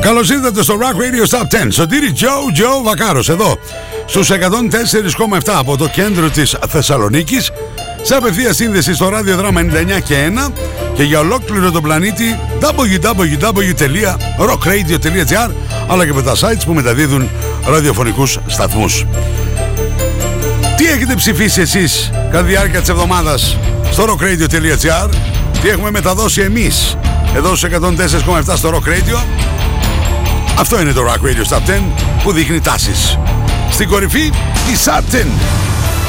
Καλώς ήρθατε στο Rock Radio Stop 10. Σωτήρι Τζο Τζο Βακάρος εδώ στους 104,7 από το κέντρο της Θεσσαλονίκης σε απευθεία σύνδεση στο ραδιοδράμα 99 και 1 και για ολόκληρο τον πλανήτη www.rockradio.gr αλλά και με τα sites που μεταδίδουν ραδιοφωνικούς σταθμούς. Τι έχετε ψηφίσει εσείς κατά τη διάρκεια της εβδομάδας στο rockradio.gr Τι έχουμε μεταδώσει εμείς εδώ στους 104,7 στο Rock Radio; Αυτό είναι το Rock Radio Stop 10 που δείχνει τάσεις. Στην κορυφή η Satin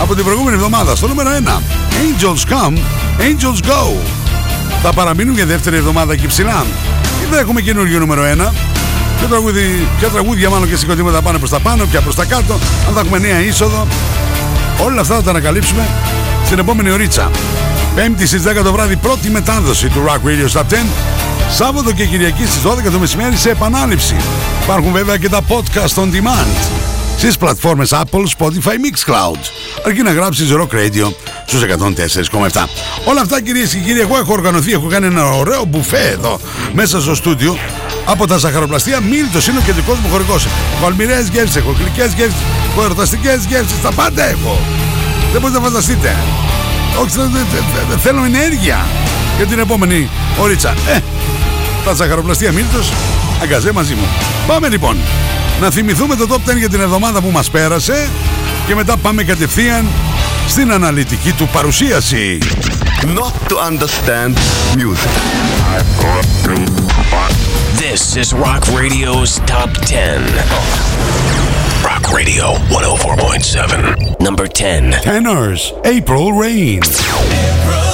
από την προηγούμενη εβδομάδα στο νούμερο 1 Angels Come, Angels Go. Θα παραμείνουν για δεύτερη εβδομάδα εκεί ψηλά. Και δεν έχουμε καινούργιο νούμερο 1 Ποια, τραγούδι, ποια τραγούδια μάλλον και συγκροτήματα πάνε προς τα πάνω, πια προς τα κάτω. Αν θα έχουμε νέα είσοδο Όλα αυτά θα τα ανακαλύψουμε στην επόμενη ωρίτσα. Πέμπτη στις 10 το βράδυ πρώτη μετάδοση του Rock Radio Stop 10. Σάββατο και Κυριακή στις 12 το μεσημέρι σε επανάληψη. Υπάρχουν βέβαια και τα podcast on demand στις πλατφόρμες Apple, Spotify, Mixcloud. Αρκεί να γράψεις Rock Radio στους 104,7. Όλα αυτά κυρίες και κύριοι, εγώ έχω οργανωθεί, έχω κάνει ένα ωραίο μπουφέ εδώ μέσα στο στούντιο από τα ζαχαροπλαστεία Μίλτος είναι ο κεντρικός μου χωρικός. Έχω αλμυρές γεύσεις, έχω γλυκές γεύσεις, έχω ερωταστικές γεύσεις, τα πάντα έχω. Δεν μπορείτε να φανταστείτε. Όχι, θέλω ενέργεια για την επόμενη ωρίτσα. Ε, τα ζαχαροπλαστεία Μίλτος, αγκαζέ μαζί μου. Πάμε λοιπόν να θυμηθούμε το top 10 για την εβδομάδα που μας πέρασε και μετά πάμε κατευθείαν στην αναλυτική του παρουσίαση. Not to understand music. This is Rock Radio's Top 10. Rock Radio 104.7. Number 10. Tenors, April Rain. Number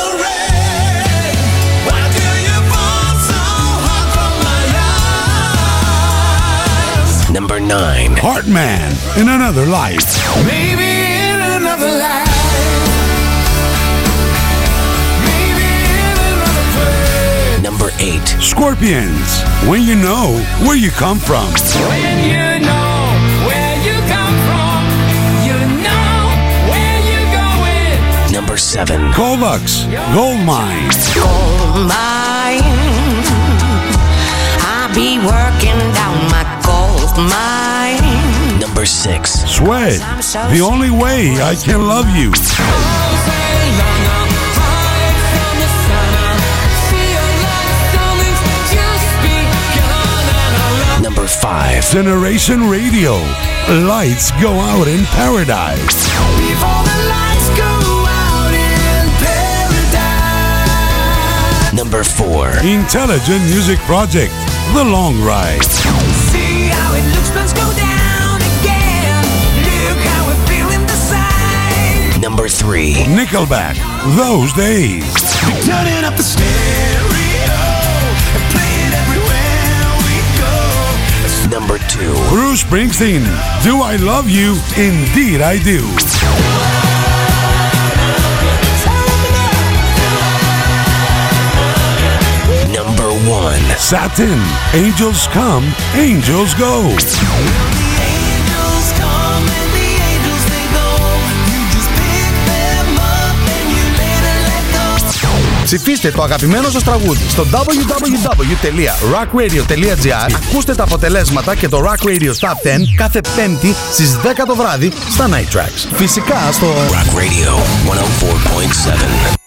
9. Heartman, in another life. Maybe in another life. Maybe in another place. Number 8. Scorpions, when you know where you come from. When you know where you come from, you know where you're going. Number 7. Kovacs, Gold Mine. gold mine. I be working down my gold mine. Number 6. Sweat, the only way I can love you. Number 5. Generation Radio, lights go out in paradise. Before the lights go out in paradise. Number 4. Intelligent Music Project, The Long Ride. See how it looks, let's go down again. Look how we're feeling the same. Number 3. Nickelback, Those Days. Turning up the stereo and playing everywhere we go. Number 2. Bruce Springsteen, Do I Love You? Indeed I Do. Satin. Angels come, angels go. Ψηφίστε το αγαπημένο σας τραγούδι στο www.rockradio.gr Ακούστε τα αποτελέσματα και το Rock Radio Top 10 κάθε πέμπτη στις 10 το βράδυ στα Night Tracks. Φυσικά στο Rock Radio 104.7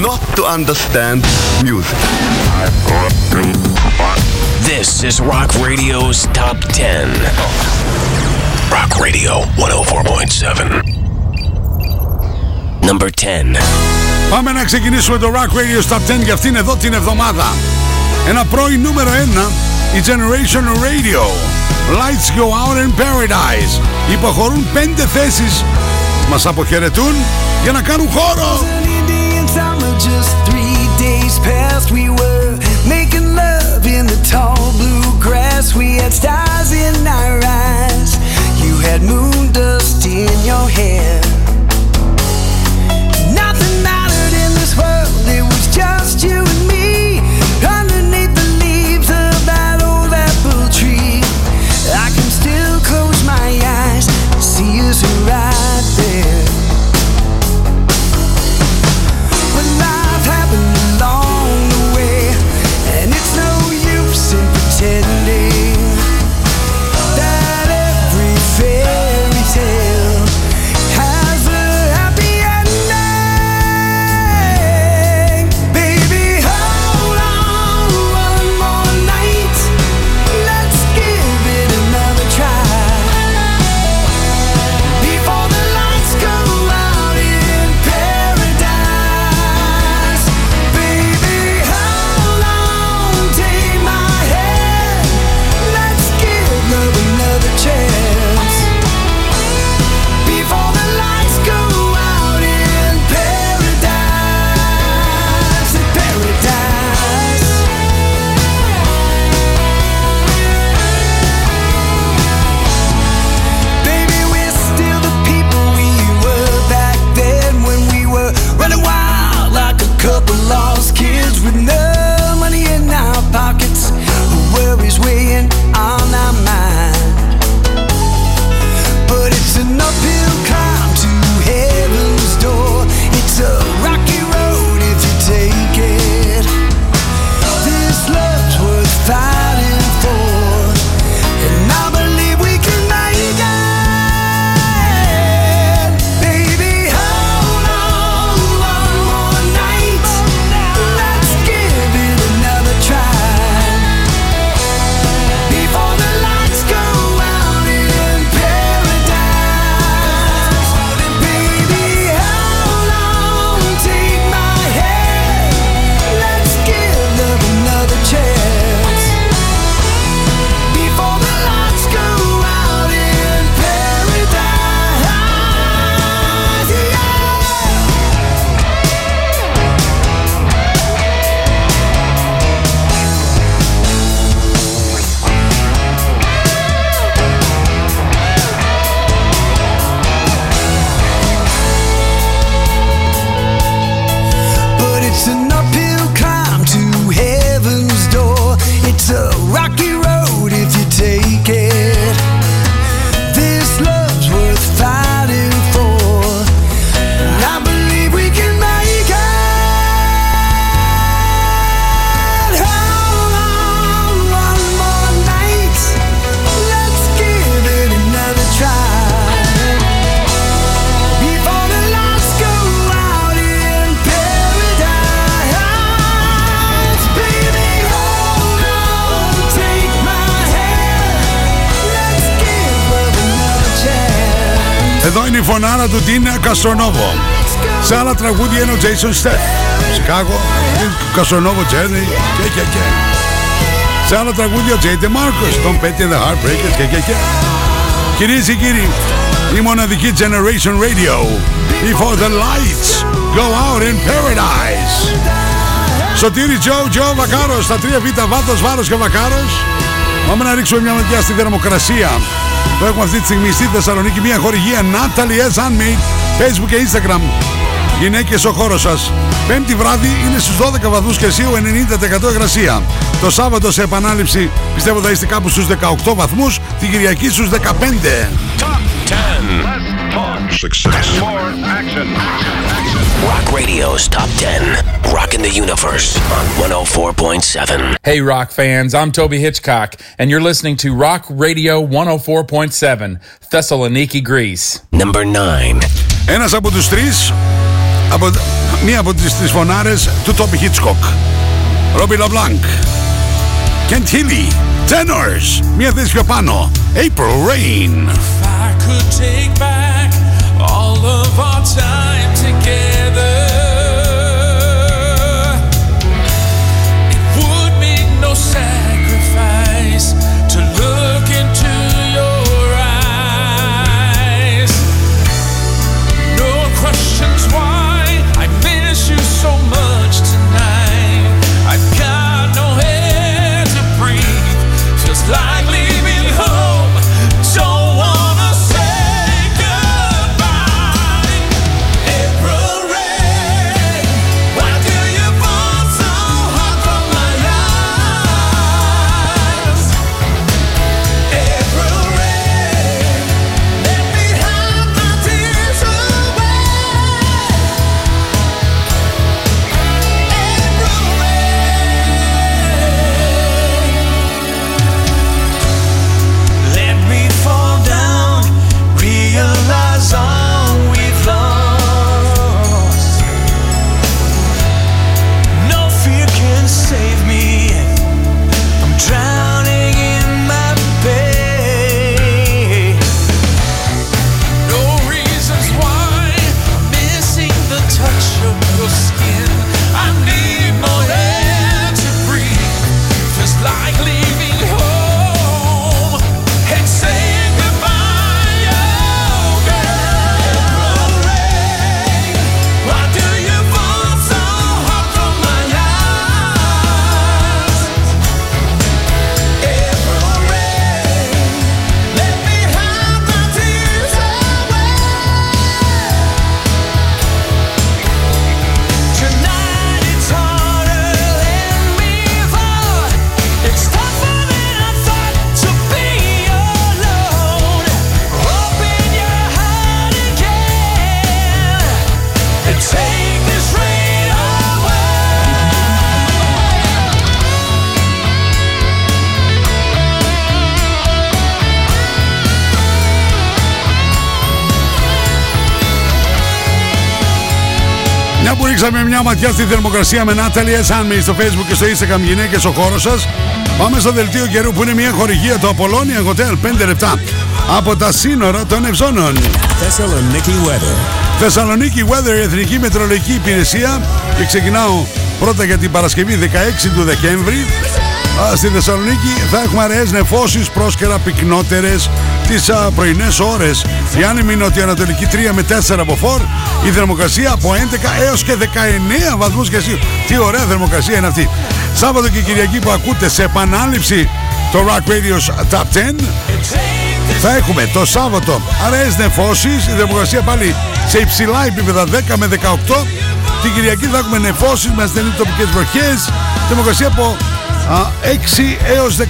Not to understand music. This is Rock Radio's Top 10. Rock Radio 104.7. Number 10. Πάμε να ξεκινήσουμε το Rock Radio Stop 10 για αυτήν εδώ την εβδομάδα. Ένα πρώην νούμερο 1, η Generation Radio. Lights go out in paradise. Υποχωρούν πέντε θέσεις. Μας αποχαιρετούν για να κάνουν χώρο. just three days past. We were making love in the tall blue grass. We had stars in our eyes. You had moon dust in your hair. Άλλα τραγούδια είναι ο Jason Steph. Chicago, Καστρονόβο Journey και και και. Σε άλλα τραγούδια ο Jay DeMarcus, Tom Petty and the Heartbreakers και και και. Κυρίες και κύριοι, η μοναδική Generation Radio. Before the lights go out in paradise. Σωτήρι Τζο, Τζο Βακάρος, στα τρία β' βάθος, βάρος και Βακάρος. Πάμε να ρίξουμε μια ματιά στη θερμοκρασία που έχουμε αυτή τη στιγμή στη Θεσσαλονίκη. Μια χορηγία Natalie S. Handmade, Facebook και Instagram. Γυναίκες ο χώρος σας. Πέμπτη βράδυ είναι στους 12 βαθμούς Κελσίου 90% υγρασία. Το Σάββατο σε επανάληψη πιστεύω θα είστε κάπου στους 18 βαθμούς, την Κυριακή στους 15. Top 10. Success. Rock Radio's Top 10. Rocking the Universe on 104.7. Hey, rock fans, I'm Toby Hitchcock, and you're listening to Rock Radio 104.7, Thessaloniki, Greece. Number 9. Ένας από τους τρεις, από, μία από τις τρεις φωνάρες του Toby Hitchcock. Robbie LaBlanc. Kent Hilli. Tenors. Μία θέση πιο πάνω. April Rain. I could take back all of our time together. Ρίξαμε μια ματιά στη θερμοκρασία με Natalie S. Anme στο facebook και στο instagram γυναίκες ο χώρος σας Πάμε στο δελτίο καιρού που είναι μια χορηγία του Apollonia Hotel 5 λεπτά από τα σύνορα των Ευζώνων. Thessaloniki weather. Θεσσαλονίκη Weather, Εθνική Μετρολογική Υπηρεσία και ξεκινάω πρώτα για την Παρασκευή 16 του Δεκέμβρη. Α, Στη Θεσσαλονίκη θα έχουμε αραιές νεφώσεις πρόσκαιρα πυκνότερες τις α, πρωινές ώρες. Η άνεμη νοτιοανατολική 3 με 4 από φόρ. Η θερμοκρασία από 11 έως και 19 βαθμούς Κελσίου. Τι ωραία θερμοκρασία είναι αυτή. Σάββατο και Κυριακή που ακούτε σε επανάληψη το Rock Radio's Top 10 θα έχουμε το Σάββατο αραιές νεφώσεις, η θερμοκρασία πάλι σε υψηλά επίπεδα 10 με 18. Την Κυριακή θα έχουμε νεφώσεις με ασθενείς τοπικές βροχές, θερμοκρασία από α, 6 έως 15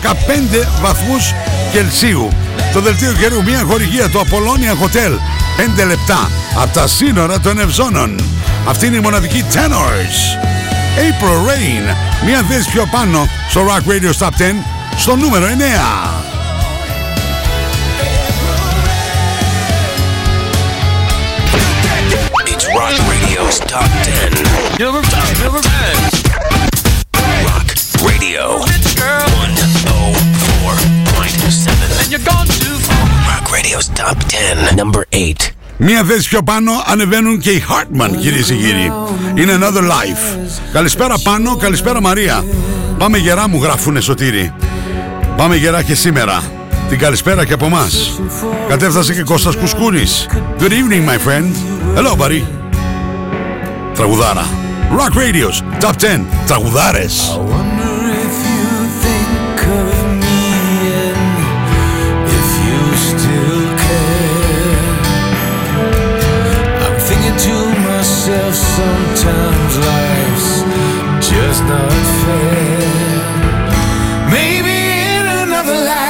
βαθμούς Κελσίου. Το δελτίο καιρού, μια χορηγία του Apollonia Hotel, 5 λεπτά από τα σύνορα των Ευζώνων. Αυτή είναι η μοναδική Tenors. April Rain, μια θέση πιο πάνω στο Rock Radio Top 10, στο νούμερο 9. It's Rock Radio's Top 10. Rock Radio 104.7. Rock Radio's Top 10. Number 8. Μία θέση πιο πάνω ανεβαίνουν και οι Hartman, κυρίες και κύριοι. Είναι another life. Καλησπέρα πάνω, καλησπέρα Μαρία. Πάμε γερά μου γράφουνε σωτήρι. Πάμε γερά και σήμερα. Την καλησπέρα και από εμάς. Κατέφτασε και Κώστας Κουσκούνης. Good evening, my friend. Hello, buddy. Τραγουδάρα. Rock Radios, Top 10. Τραγουδάρες. Just not fair. Maybe in another life,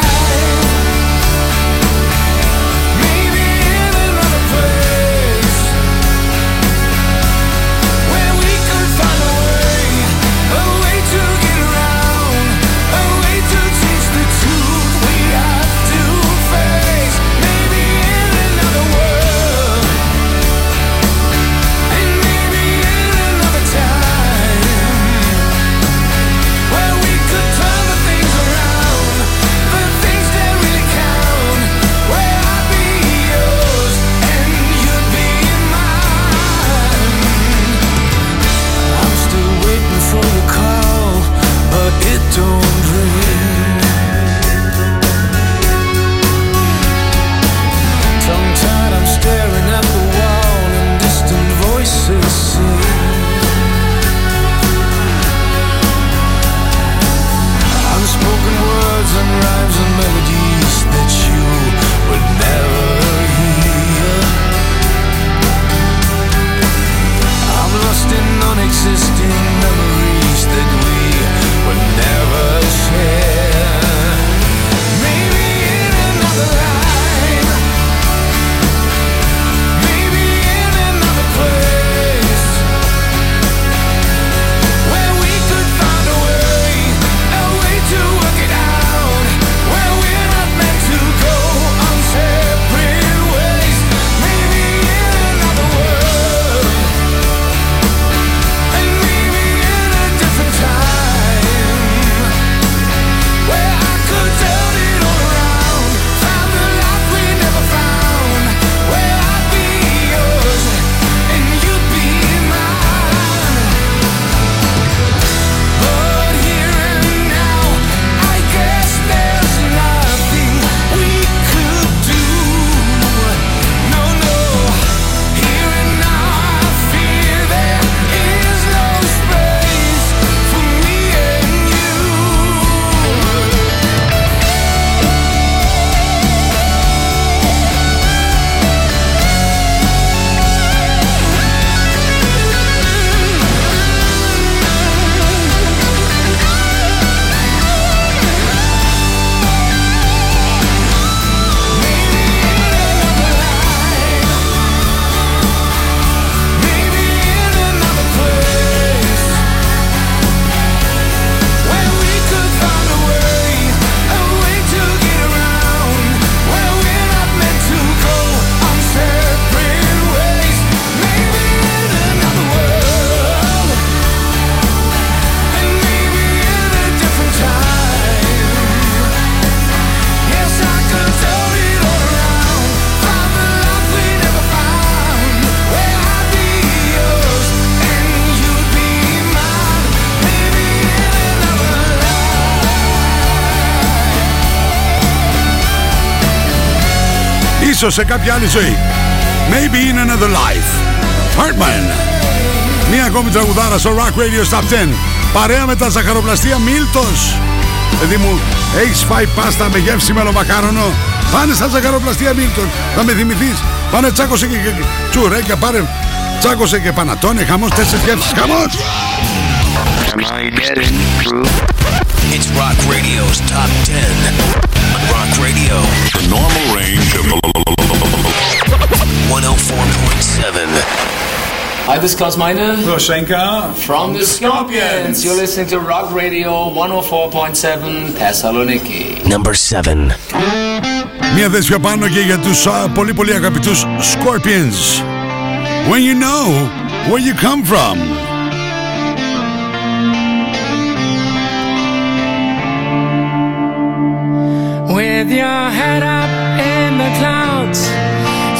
Ίσως σε κάποια άλλη ζωή. Maybe in another life. Hartman. Μία ακόμη τραγουδάρα στο Rock Radio Stop 10. Παρέα με τα ζαχαροπλαστεία Μίλτος. Παιδί μου, έχεις φάει πάστα με γεύση μελομακάρονο. Πάνε στα ζαχαροπλαστεία Μίλτον. Θα με θυμηθείς. Πάνε τσάκωσε και, και τσουρέκια. Πάρε τσάκωσε και πανατόνε. Χαμός τέσσερις γεύσεις. Χαμός. It's Rock Radio's Top 10 on Rock Radio The normal range of 104.7. Hi, this is Klaus Meine Roshenka from the Scorpions. You're listening to Rock Radio 104.7 Thessaloniki. Number 7. Μία θέση πιο πάνω και για τους α, πολύ πολύ αγαπητούς Scorpions. When you know where you come from. With your head up in the clouds,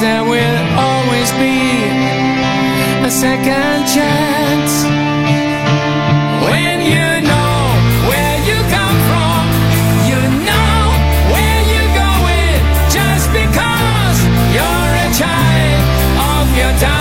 There will always be a second chance. When you know where you come from, you know where you're going just because you're a child of your time.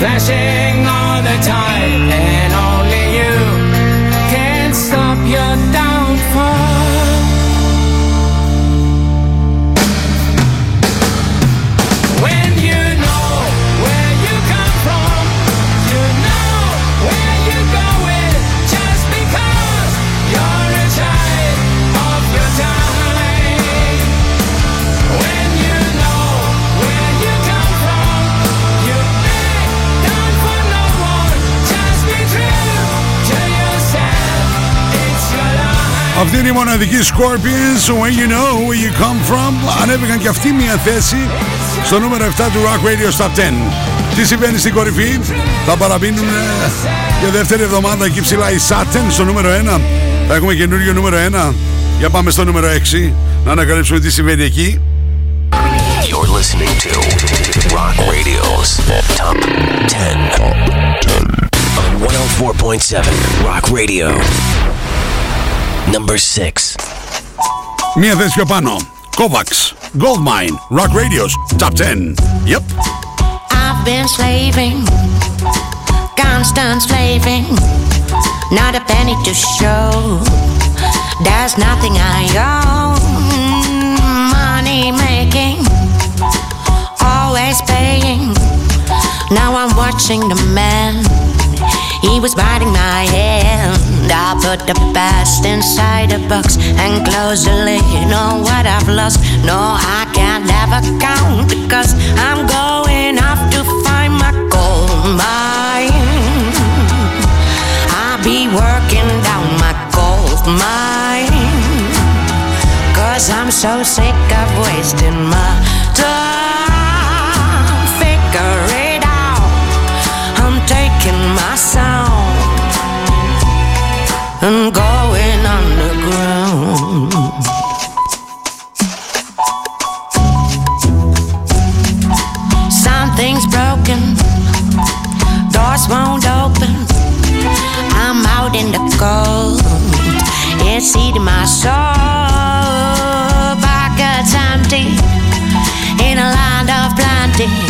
Flashing all the time, Αυτή είναι η μοναδική Scorpions When you know where you come from. Ανέβηκαν και αυτή μια θέση Στο νούμερο 7 του Rock Radio Stop 10 Τι συμβαίνει στην κορυφή; Θα παραμείνουν ε, για δεύτερη εβδομάδα εκεί ψηλά οι Saturn στο νούμερο 1 Θα έχουμε καινούριο νούμερο 1 Για πάμε στο νούμερο 6 Να ανακαλύψουμε τι συμβαίνει εκεί. You're You're listening to Rock Radio's Top 10. On 104.7 Rock Radio. Number 6. Μία θέση πιο πάνω. Kovacs, Goldmine, Rock Radio's Top 10. Yep. I've been slaving, constant slaving, not a penny to show. There's nothing I own. Money making, always paying. Now I'm watching the man. He was biting my hand. I put the past inside a box and close the lid on what I've lost. No, I can't ever count because I'm going off to find my gold mine. I'll be working down my gold mine. Cause I'm so sick of wasting my time. Taking my sound and going underground. Something's broken, doors won't open. I'm out in the cold, it's eating my soul. Pockets empty in a land of plenty.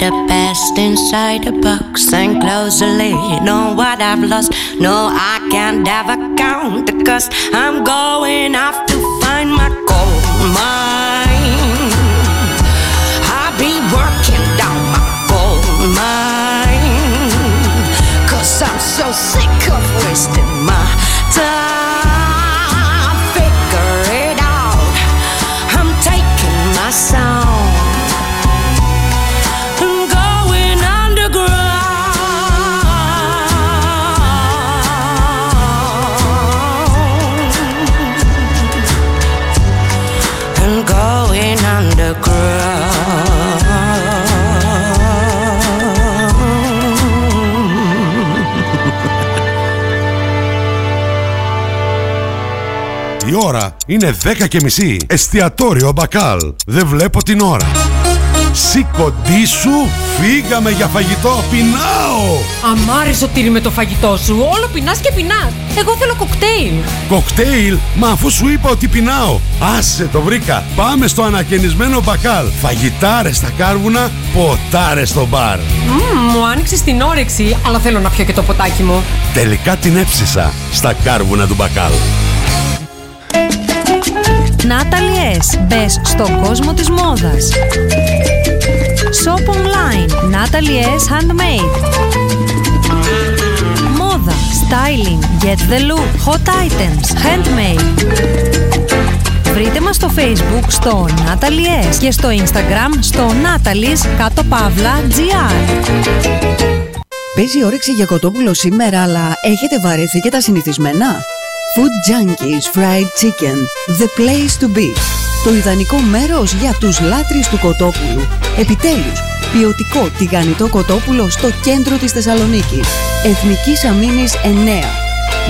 the best inside a box and close the lid on what I've lost. No, I can't ever count the cost. I'm going off to find my gold mine. I'll be working down my gold mine. Cause I'm so sick of wasting my time. Figure it out. I'm taking my sound. Είναι 10 και μισή. Εστιατόριο Μπακάλ. Δεν βλέπω την ώρα. Σήκοντή σου, φύγαμε για φαγητό, πεινάω! Αμάρε σωτήρι με το φαγητό σου. Όλο πεινάς και πεινάς. Εγώ θέλω κοκτέιλ. Κοκτέιλ, μα αφού σου είπα ότι πεινάω. Άσε το βρήκα. Πάμε στο ανακαινισμένο μπακάλ. Φαγητάρες στα κάρβουνα, ποτάρες στο μπαρ. Μμμ, μου άνοιξες την όρεξη, αλλά θέλω να πιω και το ποτάκι μου. Τελικά την έψησα στα κάρβουνα του μπακάλ. Natalie S. Μπες στον κόσμο της μόδας. Shop online. Natalie S. Handmade. Μόδα. Styling. Get the look. Hot items. Handmade. Βρείτε μας στο facebook στο Natalie S. και στο instagram στο Natalie's κάτω παύλα GR. Παίζει όρεξη για κοτόπουλο σήμερα, αλλά έχετε βαρεθεί και τα συνηθισμένα; Food Junkies Fried Chicken. The place to be. Το ιδανικό μέρος για τους λάτρεις του κοτόπουλου. Επιτέλους, ποιοτικό τηγανιτό κοτόπουλο στο κέντρο της Θεσσαλονίκης. Εθνικής Αμήνης 9.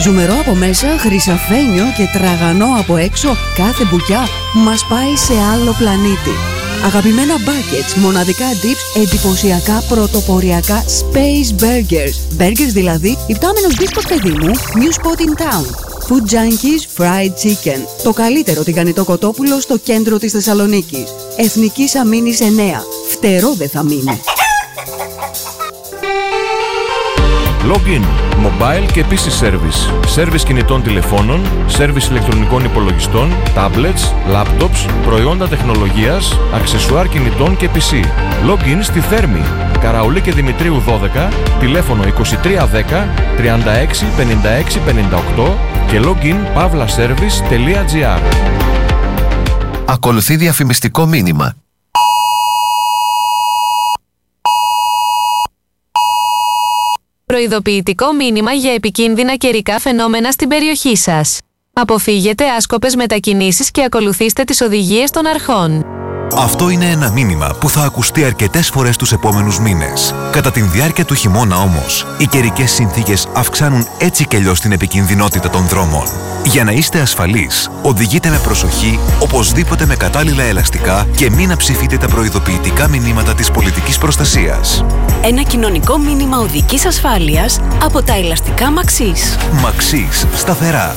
Ζουμερό από μέσα, χρυσαφένιο και τραγανό από έξω, κάθε μπουκιά μας πάει σε άλλο πλανήτη. Αγαπημένα buckets, μοναδικά dips, εντυπωσιακά πρωτοποριακά space burgers. Burgers δηλαδή, υπτάμενος μπίσκοτ παιδί μου, new spot in town. Food Junkies Fried Chicken. Το καλύτερο τηγανιτό κοτόπουλο στο κέντρο της Θεσσαλονίκης. Εθνικής Αμήνης 9. Φτερό δεν θα μείνει. Login, mobile και PC service. Service κινητών τηλεφώνων, service ηλεκτρονικών υπολογιστών, tablets, laptops, προϊόντα τεχνολογίας, αξεσουάρ κινητών και PC. Login στη Θέρμη. Καραουλή και Δημητρίου 12, τηλέφωνο 2310 36 56 58 και login pavlaservice.gr Ακολουθεί διαφημιστικό μήνυμα. Προειδοποιητικό μήνυμα για επικίνδυνα καιρικά φαινόμενα στην περιοχή σας. Αποφύγετε άσκοπες μετακινήσεις και ακολουθήστε τις οδηγίες των αρχών. Αυτό είναι ένα μήνυμα που θα ακουστεί αρκετές φορές τους επόμενους μήνες. Κατά τη διάρκεια του χειμώνα όμως, οι καιρικές συνθήκες αυξάνουν έτσι και αλλιώς την επικινδυνότητα των δρόμων. Για να είστε ασφαλείς, οδηγείτε με προσοχή, οπωσδήποτε με κατάλληλα ελαστικά και μην αψηφείτε τα προειδοποιητικά μηνύματα της πολιτικής προστασίας. Ένα κοινωνικό μήνυμα οδικής ασφάλειας από τα ελαστικά Μαξής. Μαξής, σταθερά.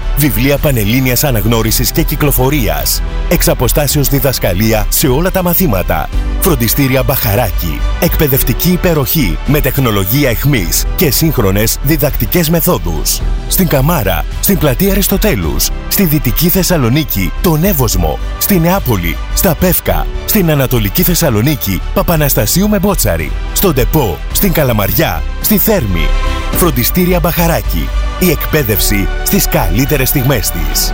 Βιβλία πανελλήνιας αναγνώρισης και κυκλοφορίας. Εξ αποστάσεως διδασκαλία σε όλα τα μαθήματα. Φροντιστήρια Μπαχαράκη. Εκπαιδευτική υπεροχή με τεχνολογία εχμής και σύγχρονες διδακτικές μεθόδους. Στην Καμάρα, στην πλατεία Αριστοτέλους, στη Δυτική Θεσσαλονίκη, τον Εύωσμο, στη Νεάπολη, στα Πεύκα, στην Ανατολική Θεσσαλονίκη, Παπαναστασίου με Μπότσαρη, στον Τεπό, στην Καλαμαριά, στη Θέρμη. Φροντιστήρια Μπαχαράκη. Η εκπαίδευση στις καλύτερες στιγμές της.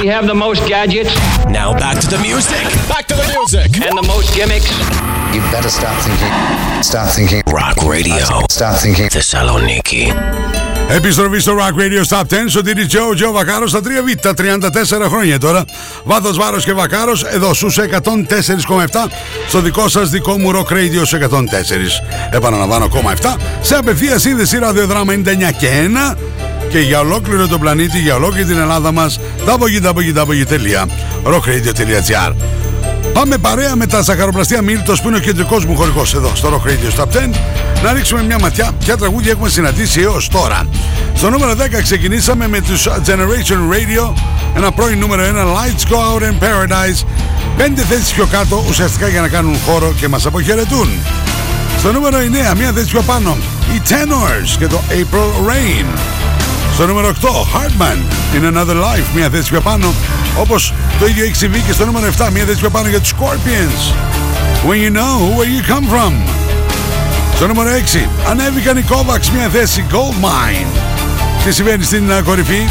We have the most gadgets. Now back to the music. Back to the music. And the most gimmicks. You better start thinking. Start thinking. Rock Radio. Start thinking. Θεσσαλονίκη. Επιστροφή στο Rock Radio Stop 10. Σωτήρι Τζο, Τζο Βακάρο στα 3Β. 34 χρόνια τώρα. Βάθο Βάρο και Βακάρο εδώ στου 104,7. Στο δικό σα δικό μου Rock Radio σε 104. Επαναλαμβάνω, 7. Σε απευθεία σύνδεση ραδιοδράμα 99 και 1 και για ολόκληρο τον πλανήτη, για ολόκληρη την Ελλάδα μας www.rockradio.gr Πάμε παρέα με τα ζαχαροπλαστεία Μίλτος που είναι ο κεντρικός μου χωρικός εδώ στο Rock Radio Stop 10 να ρίξουμε μια ματιά ποια τραγούδια έχουμε συναντήσει έως τώρα. Στο νούμερο 10 ξεκινήσαμε με τους Generation Radio ένα πρώην νούμερο 1 Lights Go Out in Paradise πέντε θέσεις πιο κάτω ουσιαστικά για να κάνουν χώρο και μας αποχαιρετούν. Στο νούμερο 9 μια θέση πιο πάνω οι Tenors και το April Rain. Στο νούμερο 8, Hartman in Another Life, μια θέση πιο πάνω. Όπως το ίδιο έχει συμβεί και στο νούμερο 7, μια θέση πιο πάνω για τους Scorpions. When you know where you come from. Στο νούμερο 6, ανέβηκαν οι Kovacs, μια θέση Gold Mine. Τι συμβαίνει στην uh, κορυφή;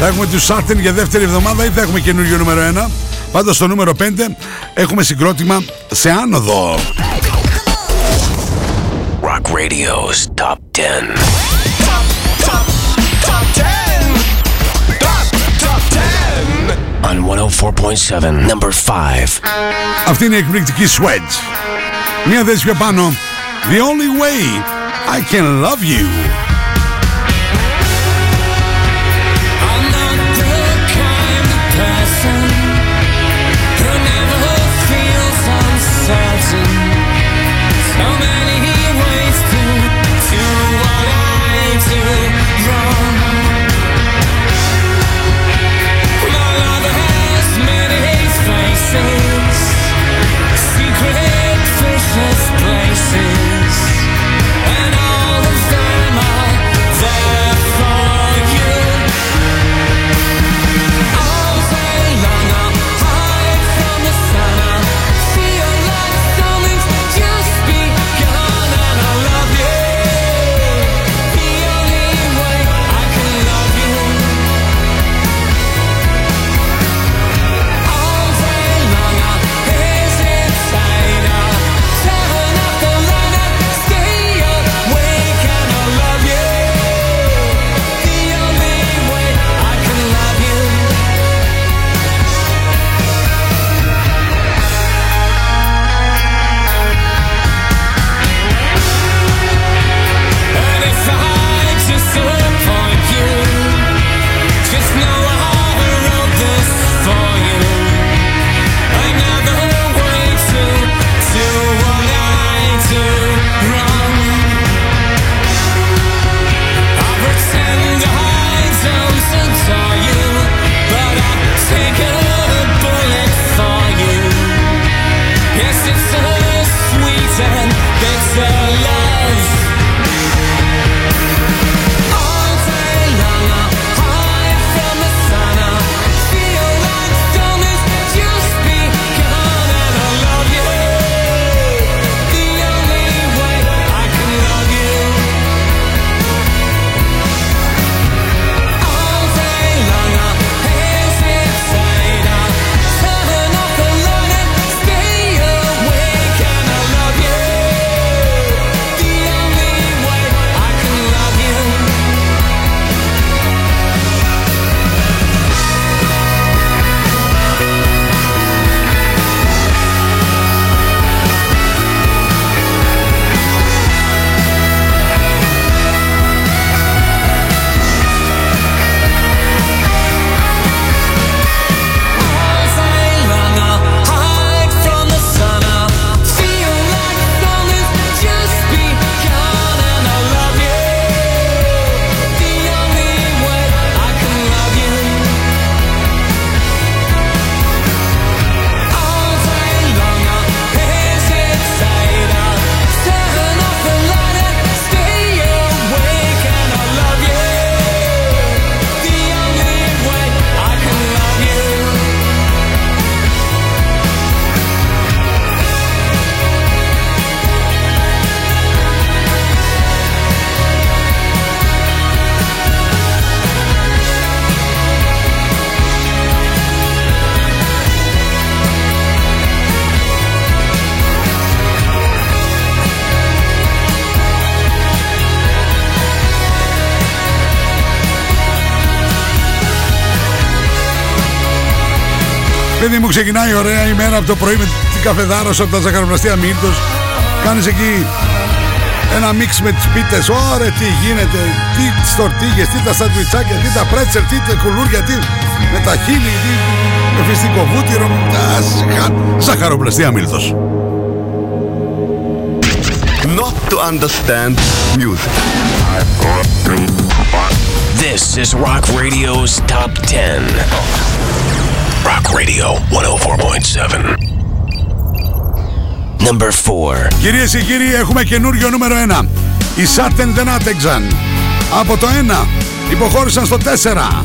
Θα έχουμε τους Saturn για δεύτερη εβδομάδα ή θα έχουμε καινούριο νούμερο 1. Πάντως στο νούμερο 5 έχουμε συγκρότημα σε άνοδο. Rock Radio's Top 10. 104.7, number 5. Αυτή είναι η εκπληκτική Swedge. Μια θέση πιο πάνω. The only way I can love you. Παιδί μου ξεκινάει ωραία ημέρα από το πρωί με την καφεδάρωση από τα ζαχαροπλαστεία Μίλτος. Κάνεις εκεί ένα μίξ με τις πίτες. Ωραία τι γίνεται. Τι τις τορτίγες, τι τα σαντουιτσάκια, τι τα πρέτσελ, τι τα κουλούρια, τι με τα χείλη, τι με φυστικό βούτυρο. Τα ζαχα- Ζαχαροπλαστεία Μίλτος. Not to understand music. This is Rock Radio's Top 10. Rock Radio 104.7. Number 4. Κυρίες και κύριοι, έχουμε καινούριο νούμερο 1. Οι Σάτεν δεν άτεξαν. Από το 1 υποχώρησαν στο 4.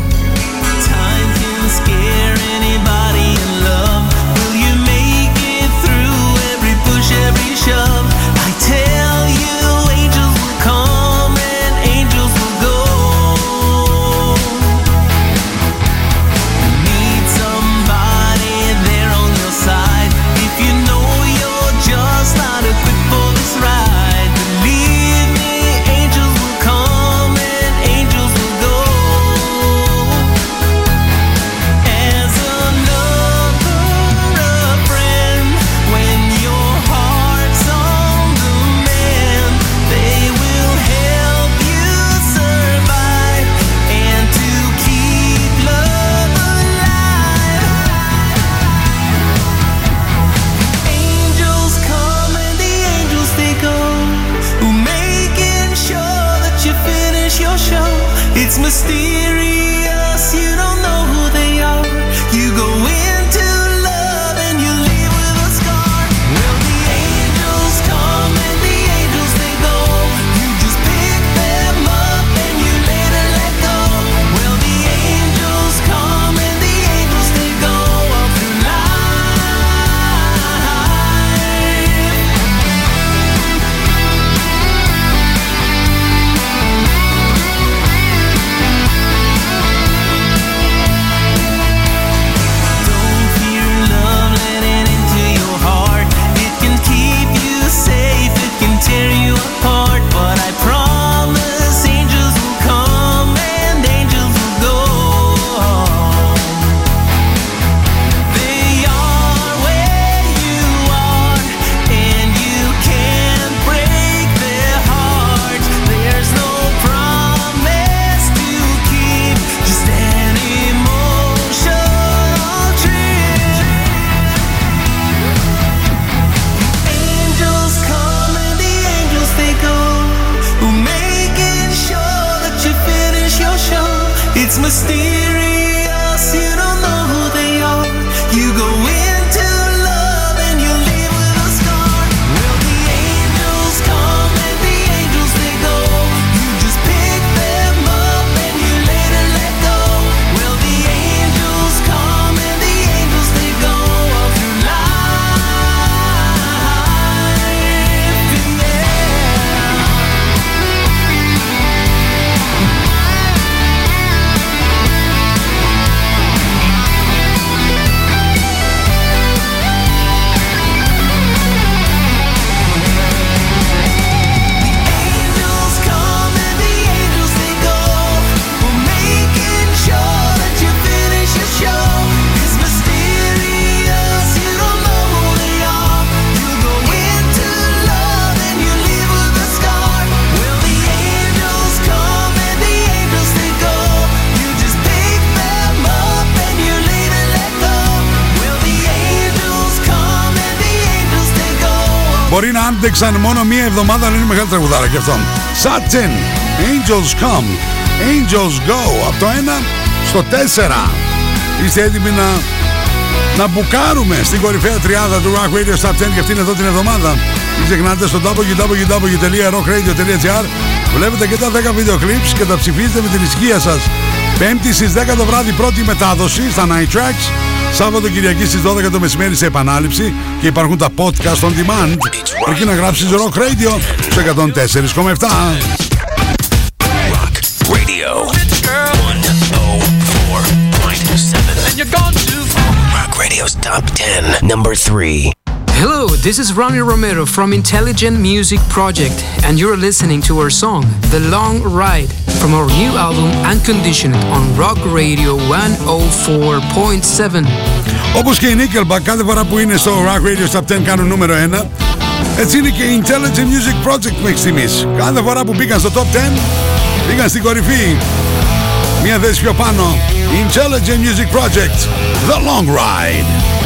Μπορεί να άντεξαν μόνο μία εβδομάδα, αλλά είναι μεγάλη τραγουδάρα και αυτό. Satin, Angels Come, Angels Go. Από το 1 στο 4. Είστε έτοιμοι να, να μπουκάρουμε στην κορυφαία τριάδα του Rock Radio Top 10 και αυτήν εδώ την εβδομάδα. Μην ξεχνάτε στο www.rockradio.gr Βλέπετε και τα 10 βίντεο clips και τα ψηφίζετε με την ισχύα σας. Πέμπτη στις 10 το βράδυ πρώτη μετάδοση στα Night Tracks. Σάββατο Κυριακή στις 12 το μεσημέρι σε επανάληψη και υπάρχουν τα podcast on demand. Εκεί να γράψεις Rock Radio στο 104,7. Radio 104.7. And you're gone too far. Rock Radio's Top 10. Number 3. Hello, this is Ronnie Romero from Intelligent Music Project, and you're listening to our song, The Long Ride, from our new album Unconditioned on Rock Radio 104.7. Όπως και η Nickelback κάθε φορά που είναι στο Rock Radio top 10 κάνουν νούμερο 1, έτσι είναι και η Intelligent Music Project μέχρι στιγμής. Κάθε φορά που μπήκαν στο Top 10, πήγαν στην κορυφή. Μια θέση πιο πάνω, Intelligent Music Project, The Long Ride.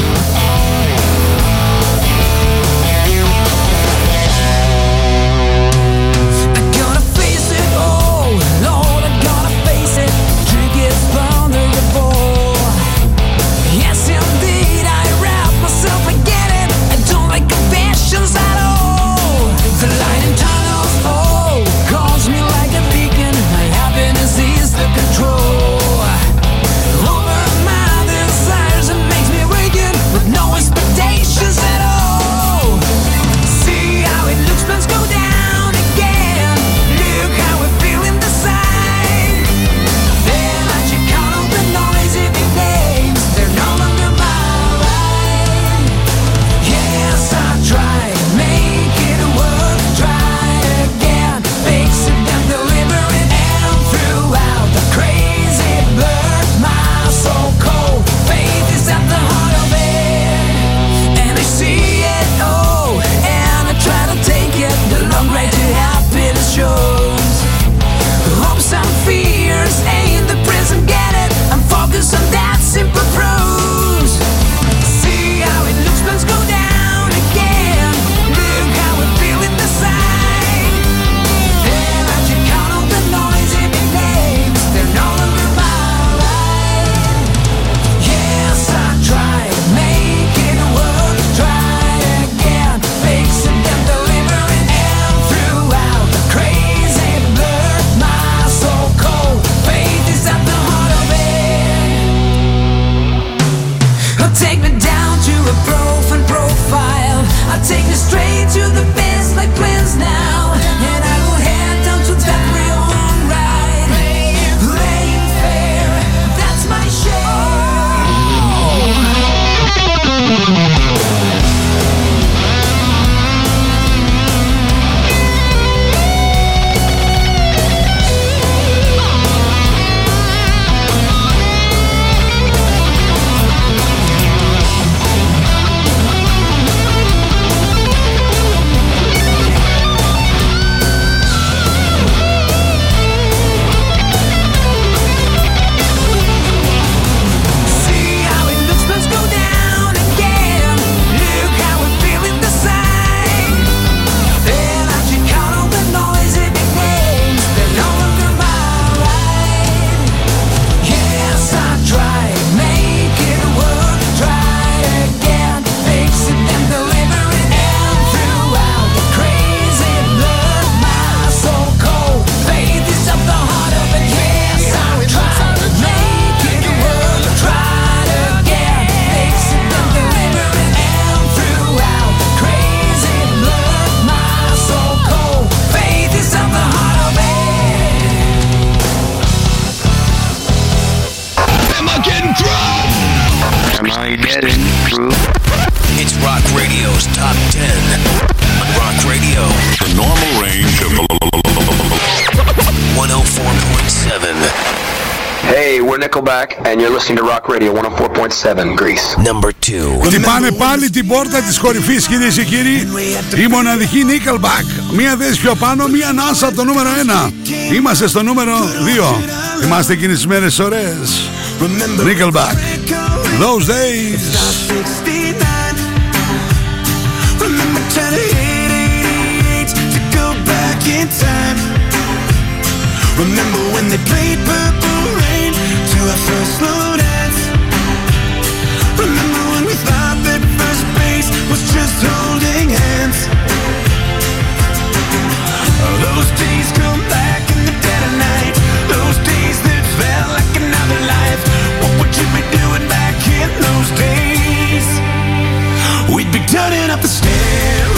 Number πάλι την πόρτα της κορυφής κυρίες και κύριοι. Η μοναδική Nickelback. Μία θέση πιο πάνω, μία ανάσα από το νούμερο ένα. Είμαστε στο νούμερο 2 Είμαστε εκείνες τις μέρες Nickelback. Those days. Remember when they played Purple Rain To our first love; just holding hands. Those days come back in the dead of night. Those days that felt like another life. What would you be doing back in those days? We'd be turning up the stairs.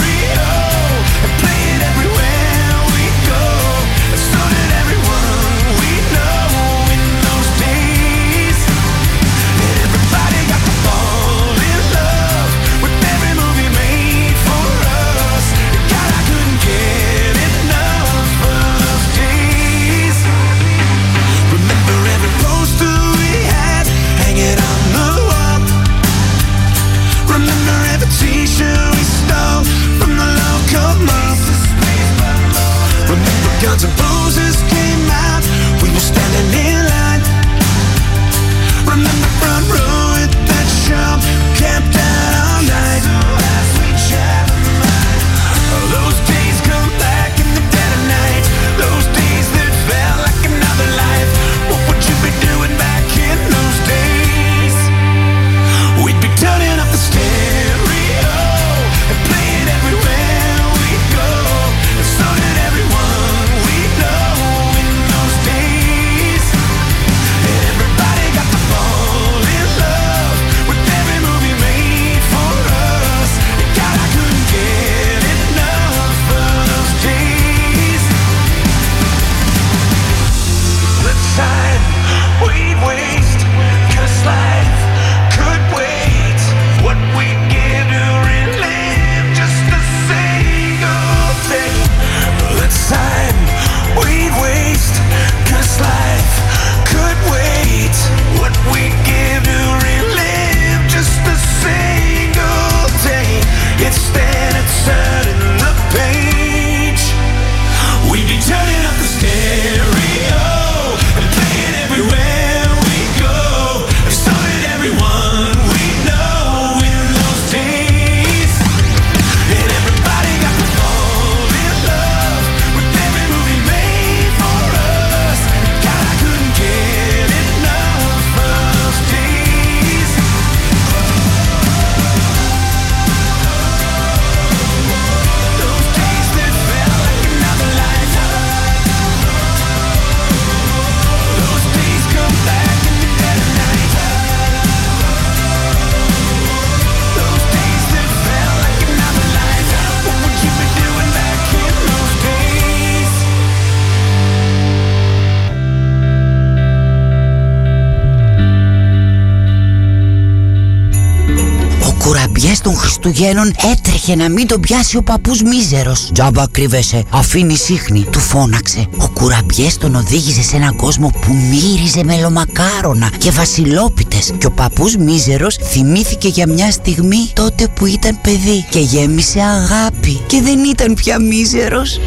έτρεχε να μην τον πιάσει ο παππούς μίζερος. Τζάμπα κρύβεσαι, αφήνει σύχνη, του φώναξε. Ο κουραμπιές τον οδήγησε σε έναν κόσμο που μύριζε μελομακάρονα και βασιλόπιτες και ο παππούς μίζερος θυμήθηκε για μια στιγμή τότε που ήταν παιδί και γέμισε αγάπη και δεν ήταν πια μίζερος.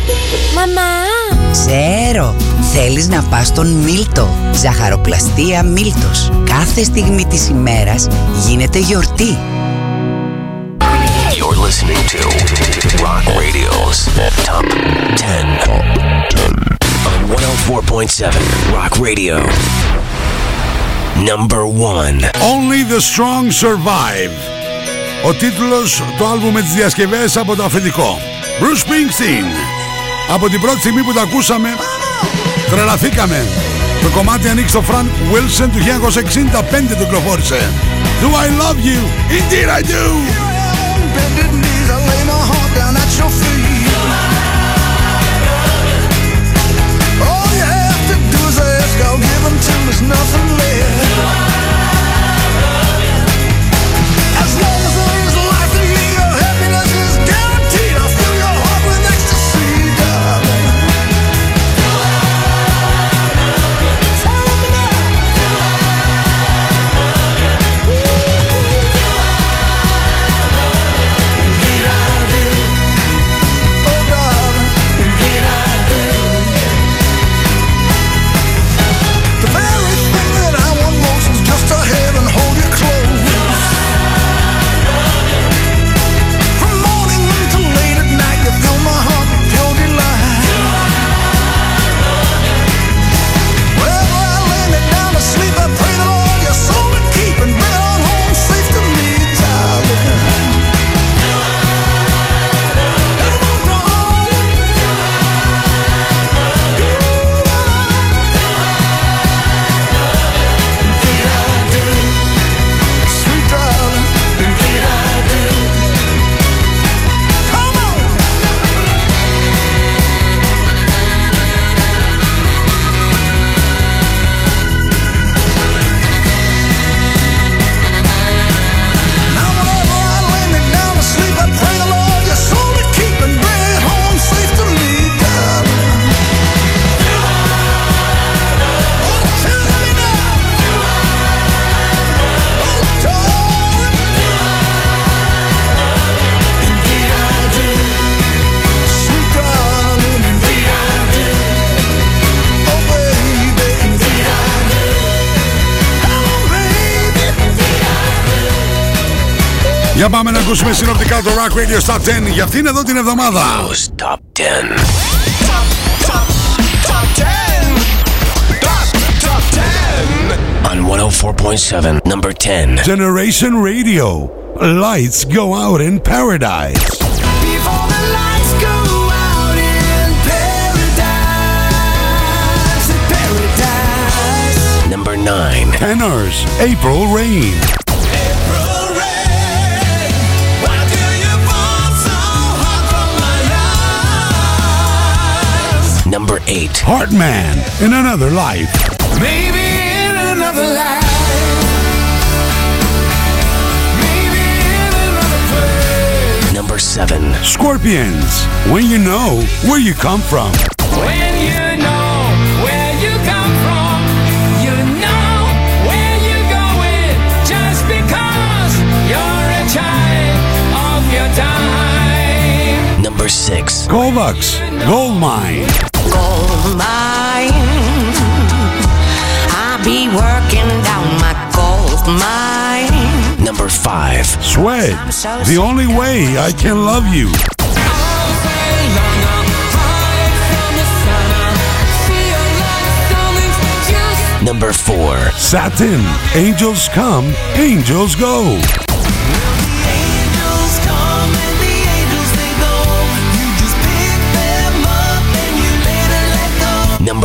Μαμά! Ξέρω! Θέλεις να πας στον Μίλτο. Ζαχαροπλαστία Μίλτος. Κάθε στιγμή της ημέρας γίνεται γιορτή listening to Rock Radio's Top 10. On 104.7 Rock Radio. Number 1. Only the strong survive. Ο τίτλος του άλμπου με τις διασκευές από το αφεντικό. Bruce Springsteen. Από την πρώτη στιγμή που τα ακούσαμε, τρελαθήκαμε. Το κομμάτι ανοίξει το Frank Wilson του 1965 του κυκλοφόρησε. Do I love you? Indeed I do! nothing left. Ακούσουμε συνοπτικά το Rock Radio Top 10 για αυτήν εδώ την εβδομάδα. Top 10. On 104.7, number 10. Generation Radio. Lights go out in paradise. Before the lights go out in paradise, paradise. Number 9. Tenors. April Rain. Heartman. In another life. Maybe in another life. Number 7. Scorpions. When you know where you come from. When you know where you come from, you know where you're going. Just because you're a child of your time. Number 6. gold Kovacs. Gold Mine. Mine. I'll be working down my gold mine. Number 5. Sweat. The only way I can love you. Number 4. Satin. Angels come, angels go.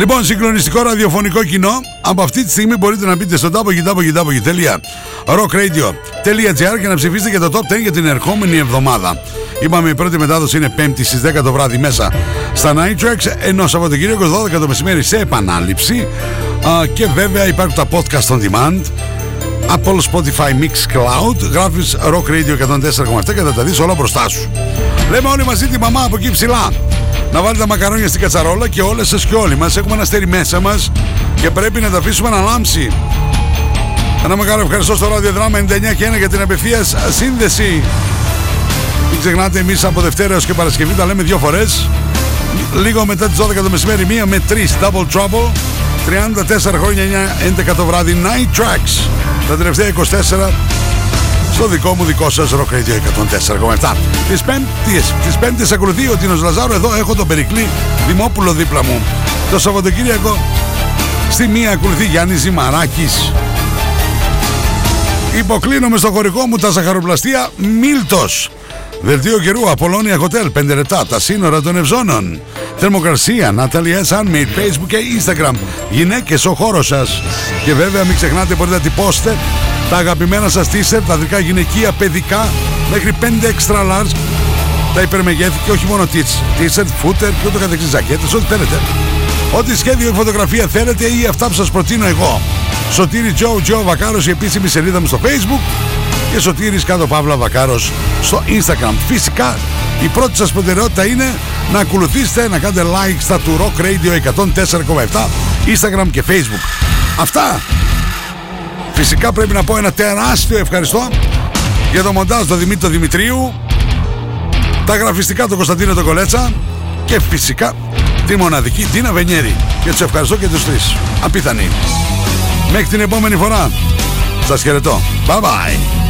Λοιπόν, συγκλονιστικό ραδιοφωνικό κοινό. Από αυτή τη στιγμή μπορείτε να μπείτε στο www.rockradio.gr και να ψηφίσετε και το top 10 για την ερχόμενη εβδομάδα. Είπαμε η πρώτη μετάδοση είναι 5η στις 10 το βράδυ μέσα στα Night Tracks, ενώ Σαββατοκύριακο 12 το μεσημέρι σε επανάληψη. Α, και βέβαια υπάρχουν τα podcast on demand. Apple, Spotify, Mix Cloud. Γράφεις Rock Radio 104,7 και θα τα δεις όλα μπροστά σου. Λέμε όλοι μαζί τη μαμά από εκεί ψηλά. Να βάλει τα μακαρόνια στην κατσαρόλα και όλες σας και όλοι μας έχουμε ένα αστέρι μέσα μας και πρέπει να τα αφήσουμε να λάμψει. Ένα μεγάλο ευχαριστώ στο ράδιο δράμα 99 και 1 για την απευθείας σύνδεση. Μην ξεχνάτε εμείς από Δευτέρα έως και Παρασκευή τα λέμε δύο φορές. Λίγο μετά τις 12 το μεσημέρι, μία με τρεις Double Trouble. 34 χρόνια 9, 11 το βράδυ Night Tracks. Τα τελευταία 24 στο δικό μου δικό σας Rock Radio 104,7. Τις πέμπτες, τις πέμπτες ακολουθεί ο Τίνος Λαζάρου. Εδώ έχω τον Περικλή Δημόπουλο δίπλα μου. Το Σαββατοκύριακο στη μία ακολουθεί Γιάννης Ζημαράκης. Υποκλίνομαι στο χωρικό μου τα ζαχαροπλαστεία Μίλτος. Δελτίο καιρού, Απολώνια Hotel, 5 λεπτά, τα σύνορα των Ευζώνων. Θερμοκρασία, Natalia Sunmade, Facebook και Instagram. Γυναίκες, ο χώρος σας. Και βέβαια μην ξεχνάτε μπορείτε να τυπώσετε τα αγαπημένα σας t-shirt, τα δικά γυναικεία, παιδικά, μέχρι 5 extra large. Τα υπερμεγέθη και όχι μόνο t- t-shirt, footer και ούτω καθεξής ζακέτες, ό,τι θέλετε. Ό,τι σχέδιο ή φωτογραφία θέλετε ή αυτά που σας προτείνω εγώ. Σωτήρι Τζο Τζο Βακάρος, η επίσημη σελίδα μου στο facebook και Σωτήρης κάτω Παύλα Βακάρος στο Instagram. Φυσικά η πρώτη σας προτεραιότητα είναι να ακολουθήσετε, να κάνετε like στα του Rock Radio 104,7 Instagram και Facebook. Αυτά! Φυσικά πρέπει να πω ένα τεράστιο ευχαριστώ για το μοντάζ του Δημήτρη του Δημητρίου, τα γραφιστικά του Κωνσταντίνο τον Κολέτσα και φυσικά τη μοναδική Τίνα Βενιέρη. Και τους ευχαριστώ και τους τρεις. Απίθανοι. Μέχρι την επόμενη φορά. Σας χαιρετώ. Bye bye.